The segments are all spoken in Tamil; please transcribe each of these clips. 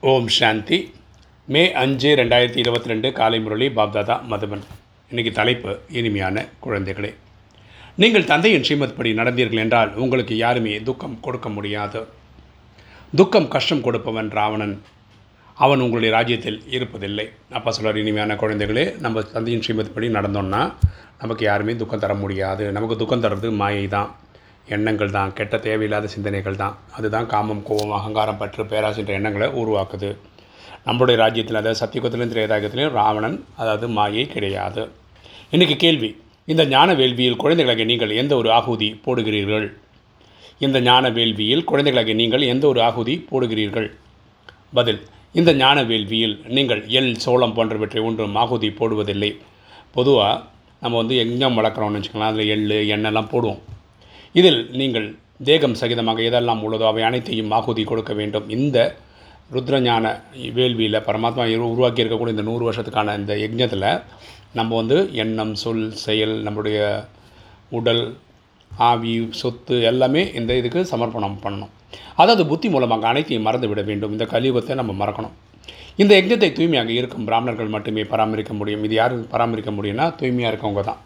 ஓம் சாந்தி. மே அஞ்சு ரெண்டாயிரத்தி இருபத்தி ரெண்டு காலை முரளி பாப்தாதா மதுபன். இன்றைக்கி தலைப்பு இனிமையான குழந்தைகளே. நீங்கள் தந்தையின் ஸ்ரீமத் படி நடந்தீர்கள் என்றால் உங்களுக்கு யாருமே துக்கம் கொடுக்க முடியாது. துக்கம் கஷ்டம் கொடுப்பவன் ராவணன். அவன் உங்களுடைய ராஜ்யத்தில் இருப்பதில்லை. அப்பா சொல்கிறார் இனிமையான குழந்தைகளே நம்ம தந்தையின் ஸ்ரீமத் படி நடந்தோம்னா நமக்கு யாருமே துக்கம் தர முடியாது. நமக்கு துக்கம் தர்றது மாயை தான் எண்ணங்கள் தான் கெட்ட தேவையில்லாத சிந்தனைகள் தான். அதுதான் காமம் கோபம் அகங்காரம் பற்று பேராசின்ற எண்ணங்களை உருவாக்குது. நம்மளுடைய ராஜ்யத்தில் அதாவது சத்தியுகத்திலும் திரேதாயகத்திலையும் ராவணன் அதாவது மாயை கிடையாது. இன்றைக்கி கேள்வி இந்த ஞான வேள்வியில் குழந்தைகளாக நீங்கள் எந்த ஒரு ஆகுதி போடுகிறீர்கள்? இந்த ஞான வேள்வியில் குழந்தைகளாக நீங்கள் எந்த ஒரு ஆகுதி போடுகிறீர்கள்? பதில் இந்த ஞான வேள்வியில் நீங்கள் எள் சோளம் போன்றவற்றை ஒன்றும் ஆகுதி போடுவதில்லை. பொதுவாக நம்ம வந்து எங்கே வளர்க்குறோம்னு வச்சுக்கலாம் அதில் எள் எண்ணெய்லாம் போடுவோம். இதில் நீங்கள் தேகம் சகிதமாக எதெல்லாம் உள்ளதோ அவை அனைத்தையும் ஆகுதி கொடுக்க வேண்டும். இந்த ருத்ரஞான வேள்வியில் பரமாத்மா இரு- உருவாக்கி இருக்கக்கூடிய இந்த நூறு வருஷத்துக்கான இந்த யஜ்ஞத்தில் நம்ம வந்து எண்ணம் சொல் செயல் நம்முடைய உடல் ஆவி சொத்து எல்லாமே இந்த இதுக்கு சமர்ப்பணம் பண்ணணும். அதாவது புத்தி மூலமாக அனைத்தையும் மறந்து விட வேண்டும். இந்த கலியுகத்தை நம்ம மறக்கணும். இந்த யஜ்ஞத்தை தூய்மையாக இருக்கும் பிராமணர்கள் மட்டுமே பராமரிக்க முடியும். இது யார் பராமரிக்க முடியும்னா தூய்மையாக இருக்கவங்க தான்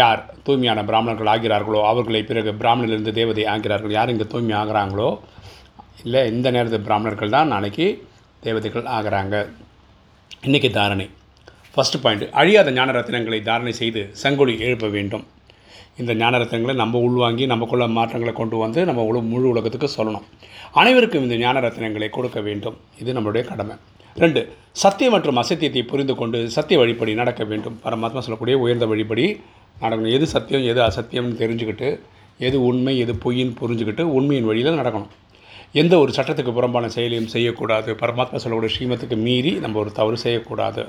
யார் தூய்மையான பிராமணர்கள் ஆகிறார்களோ அவர்களை பிறகு பிராமணிலிருந்து தேவதை ஆகிறார்கள். யார் இங்கே தூய்மை ஆகிறாங்களோ? இல்லை இந்த நேரத்து பிராமணர்கள் தான் நாளைக்கு தேவதைகள் ஆகிறாங்க. இன்றைக்கி தாரணை. ஃபஸ்ட் பாயிண்ட் அழியாத ஞான ரத்தினங்களை தாரணை செய்து சங்கொலி எழுப்ப வேண்டும். இந்த ஞான ரத்தினங்களை நம்ம உள்வாங்கி நமக்குள்ள மாற்றங்களை கொண்டு வந்து நம்ம உல முழு உலகத்துக்கு சொல்லணும். அனைவருக்கும் இந்த ஞான ரத்தினங்களை கொடுக்க வேண்டும். இது நம்மளுடைய கடமை. ரெண்டு சத்தியம் மற்றும் அசத்தியத்தை புரிந்து கொண்டு சத்திய வழிப்படி நடக்க வேண்டும். பரமாத்மா சொல்லக்கூடிய உயர்ந்த வழிப்படி நடக்கணும். எது சத்தியம் எது அசத்தியம்னு தெரிஞ்சுக்கிட்டு எது உண்மை எது பொய்ன்னு புரிஞ்சுக்கிட்டு உண்மையின் வழியில் நடக்கணும். எந்த ஒரு சட்டத்துக்கு புறம்பான செயலையும் செய்யக்கூடாது. பரமாத்மா சொல்லக்கூடிய ஸ்ரீமத்துக்கு மீறி நம்ம ஒரு தவறு செய்யக்கூடாது.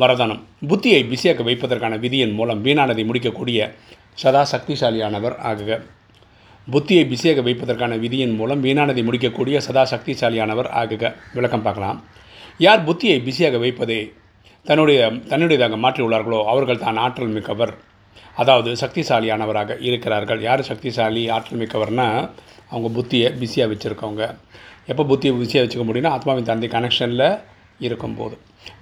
வரதானம். புத்தியை பிஸியாக்க வைப்பதற்கான விதியின் மூலம் வீணானதை முடிக்கக்கூடிய சதா சக்திசாலியானவர் ஆகுக. புத்தியை பிஸியாக வைப்பதற்கான விதியின் மூலம் வீணானதை முடிக்கக்கூடிய சதா சக்திசாலியானவர் ஆகுக. விளக்கம் பார்க்கலாம். யார் புத்தியை பிஸியாக வைப்பதை தன்னுடைய தன்னுடையதாக மாற்றியுள்ளார்களோ அவர்கள் தான் ஆற்றல் மிக்கவர். அதாவது சக்திசாலியானவராக இருக்கிறார்கள். யார் சக்திசாலி ஆற்றல் மிக்கவர்னா அவங்க புத்தியை பிஸியாக வச்சுருக்கவங்க. எப்போ புத்தியை பிஸியாக வச்சுக்க முடியும்னா ஆத்மாவின் தந்தை கனெக்ஷனில் இருக்கும்போது.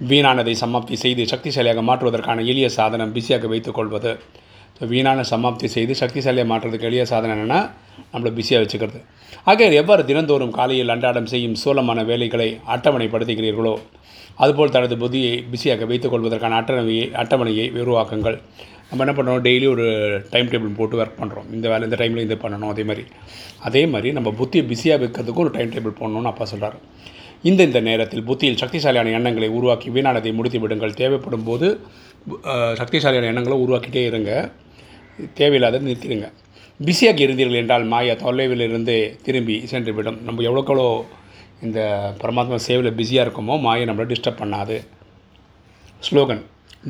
வீணானதை சமாப்தி செய்து சக்திசாலியாக மாற்றுவதற்கான எளிய சாதனம் பிஸியாக வைத்துக்கொள்வது ஸோ வீணான சமாப்தி செய்து சக்திசாலியாக மாற்றுறதுக்கு எளிய சாதனம் என்னென்னா நம்மளை பிஸியாக வச்சுக்கிறது. ஆக எவ்வாறு தினந்தோறும் காலையில் அன்றாடம் செய்யும் சூலமான வேலைகளை அட்டவணைப்படுத்துகிறீர்களோ அதுபோல் தனது புத்தியை பிஸியாக வைத்துக்கொள்வதற்கான அட்டவணையை அட்டவணையை உருவாக்குங்கள். நம்ம என்ன பண்ணுறோம்? டெய்லி ஒரு டைம் டேபிள் போட்டு ஒர்க் பண்ணுறோம். இந்த வேலை இந்த டைமில் இது பண்ணணும் அதே மாதிரி. அதே மாதிரி நம்ம புத்தியை பிஸியாக வைக்கிறதுக்கும் ஒரு டைம் டேபிள் போடணும்னு அப்பா சொல்கிறார் இந்த இந்த நேரத்தில் புத்தியில் சக்திசாலியான எண்ணங்களை உருவாக்கி வீணானதை முடித்து விடுங்கள். தேவைப்படும் போது சக்திசாலியான எண்ணங்களை உருவாக்கிட்டே இருங்க. தேவையில்லாத நிறுத்திடுங்க. பிஸியாக இருந்தீர்கள் என்றால் மாயா தொலைவிலிருந்து திரும்பி சென்றுவிடும். நம்ம எவ்வளோக்கெவ்வளோ இந்த பரமாத்மா சேவையில் பிஸியாக இருக்கோமோ மாயை நம்மளை டிஸ்டர்ப் பண்ணாது. ஸ்லோகன்.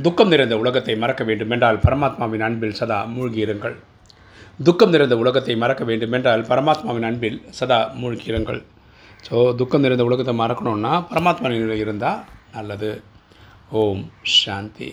துக்கம் நிறைந்த உலகத்தை மறக்க வேண்டுமென்றால் பரமாத்மாவின் அன்பில் சதா மூழ்கியிருங்கள். துக்கம் நிறைந்த உலகத்தை மறக்க வேண்டுமென்றால் பரமாத்மாவின் அன்பில் சதா மூழ்கியிருங்கள். ஸோ துக்கம் நிறைந்த உலகத்தை மறக்கணும்னா பரமாத்மாவின் இருந்தால் நல்லது. ஓம் சாந்தி.